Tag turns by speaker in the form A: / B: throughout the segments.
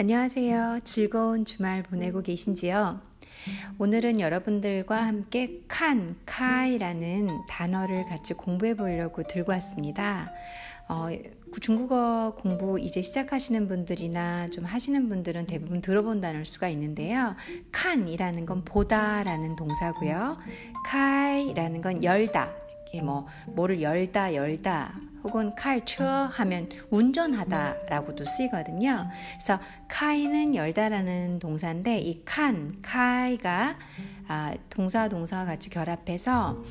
A: 안녕하세요. 즐거운 주말 보내고 계신지요? 오늘은 여러분들과 함께 칸, 카이라는 단어를 같이 공부해 보려고 들고 왔습니다. 어, 중국어 공부 이제 시작하시는 분들이나 좀 하시는 분들은 대부분 들어본 단어일 수가 있는데요. 칸이라는 건 보다라는 동사고요. 카이라는 건 열다. 이게 뭐 뭐를 열다 열다 혹은 칼처 하면 운전하다라고도 쓰이거든요. 그래서 카이는 열다라는 동사인데 이 칸, 카이가 아, 동사 동사와 같이 결합해서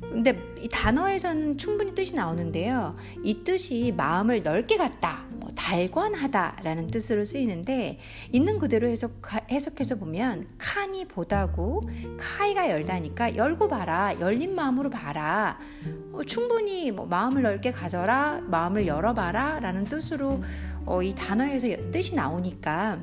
A: 근데 이 단어에서는 충분히 뜻이 나오는데요. 이 뜻이 마음을 넓게 갖다, 뭐 달관하다라는 뜻으로 쓰이는데 있는 그대로 해석, 해석해서 보면 칸이 보다고 카이가 열다니까 열고 봐라, 열린 마음으로 봐라. 어, 충분히 뭐 마음을 넓게 가져라, 마음을 열어봐라 라는 뜻으로 어, 이 단어에서 뜻이 나오니까.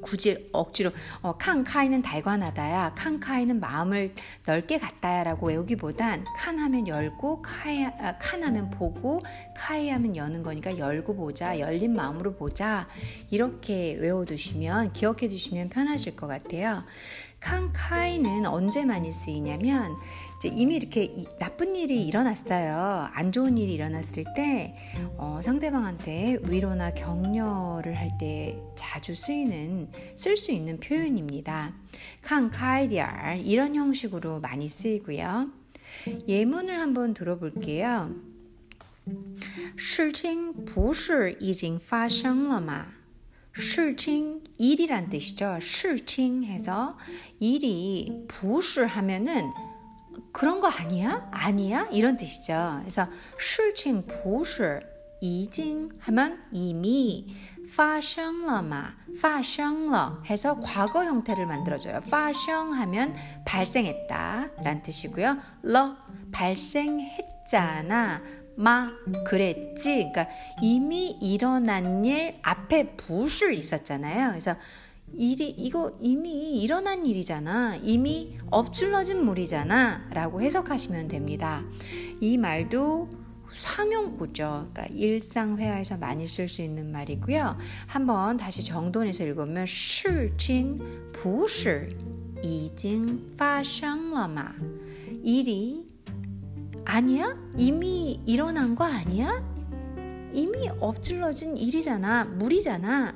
A: 굳이 억지로 어, 칸카이는 달관하다야 칸카이는 마음을 넓게 갖다야라고 외우기보단 칸 하면 열고 카이, 아, 칸 하면 보고 카이 하면 여는 거니까 열고 보자 열린 마음으로 보자. 이렇게 외워두시면 기억해 두시면 편하실 것 같아요. 칸카이는 언제 많이 쓰이냐면 이제 이미 이렇게 나쁜 일이 일어났어요. 안 좋은 일이 일어났을 때 어, 상대방한테 위로나 격려를 할 때 자주 쓰이는 쓸 수 있는 표현입니다. 칸카이디알 이런 형식으로 많이 쓰이고요. 예문을 한번 들어볼게요. 事情不是已经发生了吗？事情 일이란 뜻이죠. 事情 해서 일이 不是 하면은 그런 거 아니야? 아니야? 이런 뜻이죠. 그래서 事情不是已经 하면 이미 发生了嘛发生了 해서 과거 형태를 만들어줘요. 发生 하면 발생했다 라는 뜻이고요. 러 발생했잖아. 마 그랬지. 그러니까 이미 일어난 일 앞에 부술 있었잖아요. 그래서 일이 이거 이미 일어난 일이잖아. 이미 엎질러진 물이잖아. 라고 해석하시면 됩니다. 이 말도 상용구죠. 그러니까 일상회화에서 많이 쓸 수 있는 말이고요. 한번 다시 정돈해서 읽으면 事情不是已经发生了吗? 일이 아니야? 이미 일어난 거 아니야? 이미 엎질러진 일이잖아. 물이잖아.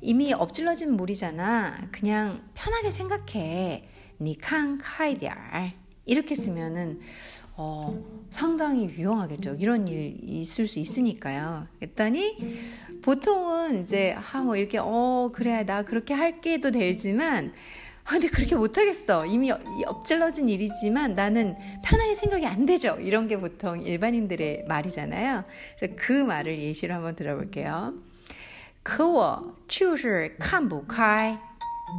A: 이미 엎질러진 물이잖아. 그냥 편하게 생각해. 니칸 카이디알. 이렇게 쓰면은 어, 상당히 유용하겠죠. 이런 일 있을 수 있으니까요. 그랬더니 보통은 이제 아 뭐 이렇게 어 그래 나 그렇게 할게도 되지만 아, 근데 그렇게 못하겠어. 이미 엎질러진 일이지만 나는 편하게 생각이 안 되죠. 이런 게 보통 일반인들의 말이잖아요. 그래서 그 말을 예시로 한번 들어볼게요. 可我就是看不开。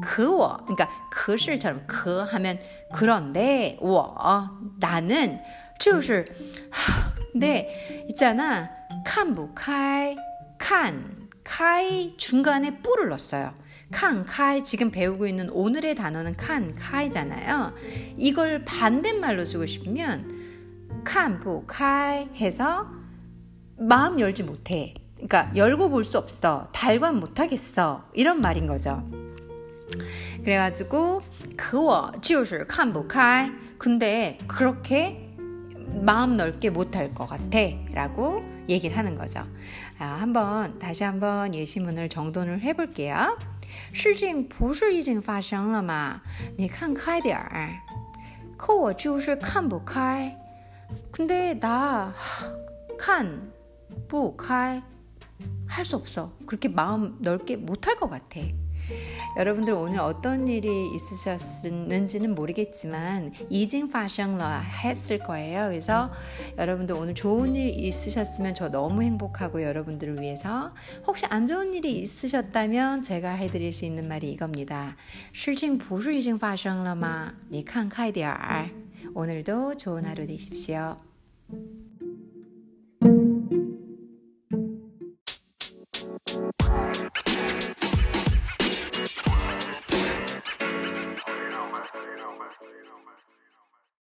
A: 可我 그러니까 可是처럼 可 하면 그런데 我 나는 就是 근데 있잖아 看不开看 카이 중간에 뿌를 넣었어요. 칸, 카이 지금 배우고 있는 오늘의 단어는 칸, 카이잖아요. 이걸 반대말로 쓰고 싶으면 칸, 부, 카이 해서 마음 열지 못해. 그러니까 열고 볼 수 없어. 달관 못하겠어. 이런 말인 거죠. 그래가지고 그워 就是看不开. 근데 그렇게 마음 넓게 못할 것 같아. 라고 얘기를 하는 거죠. 아, 한번 다시 한번 예시문을 정돈을 해볼게요. 事情不是已经发生了吗你看开点儿可我就是看不开 근데 나看不开 할수 없어. 그렇게 마음 넓게 못할 것 같아. 여러분들 오늘 어떤 일이 있으셨는지는 모르겠지만 이징 파생러 했을 거예요. 그래서 여러분들 오늘 좋은 일 있으셨으면 저 너무 행복하고 여러분들을 위해서 혹시 안 좋은 일이 있으셨다면 제가 해드릴 수 있는 말이 이겁니다. 事情不是已经发生了吗?你看开点儿. 오늘도 좋은 하루 되십시오.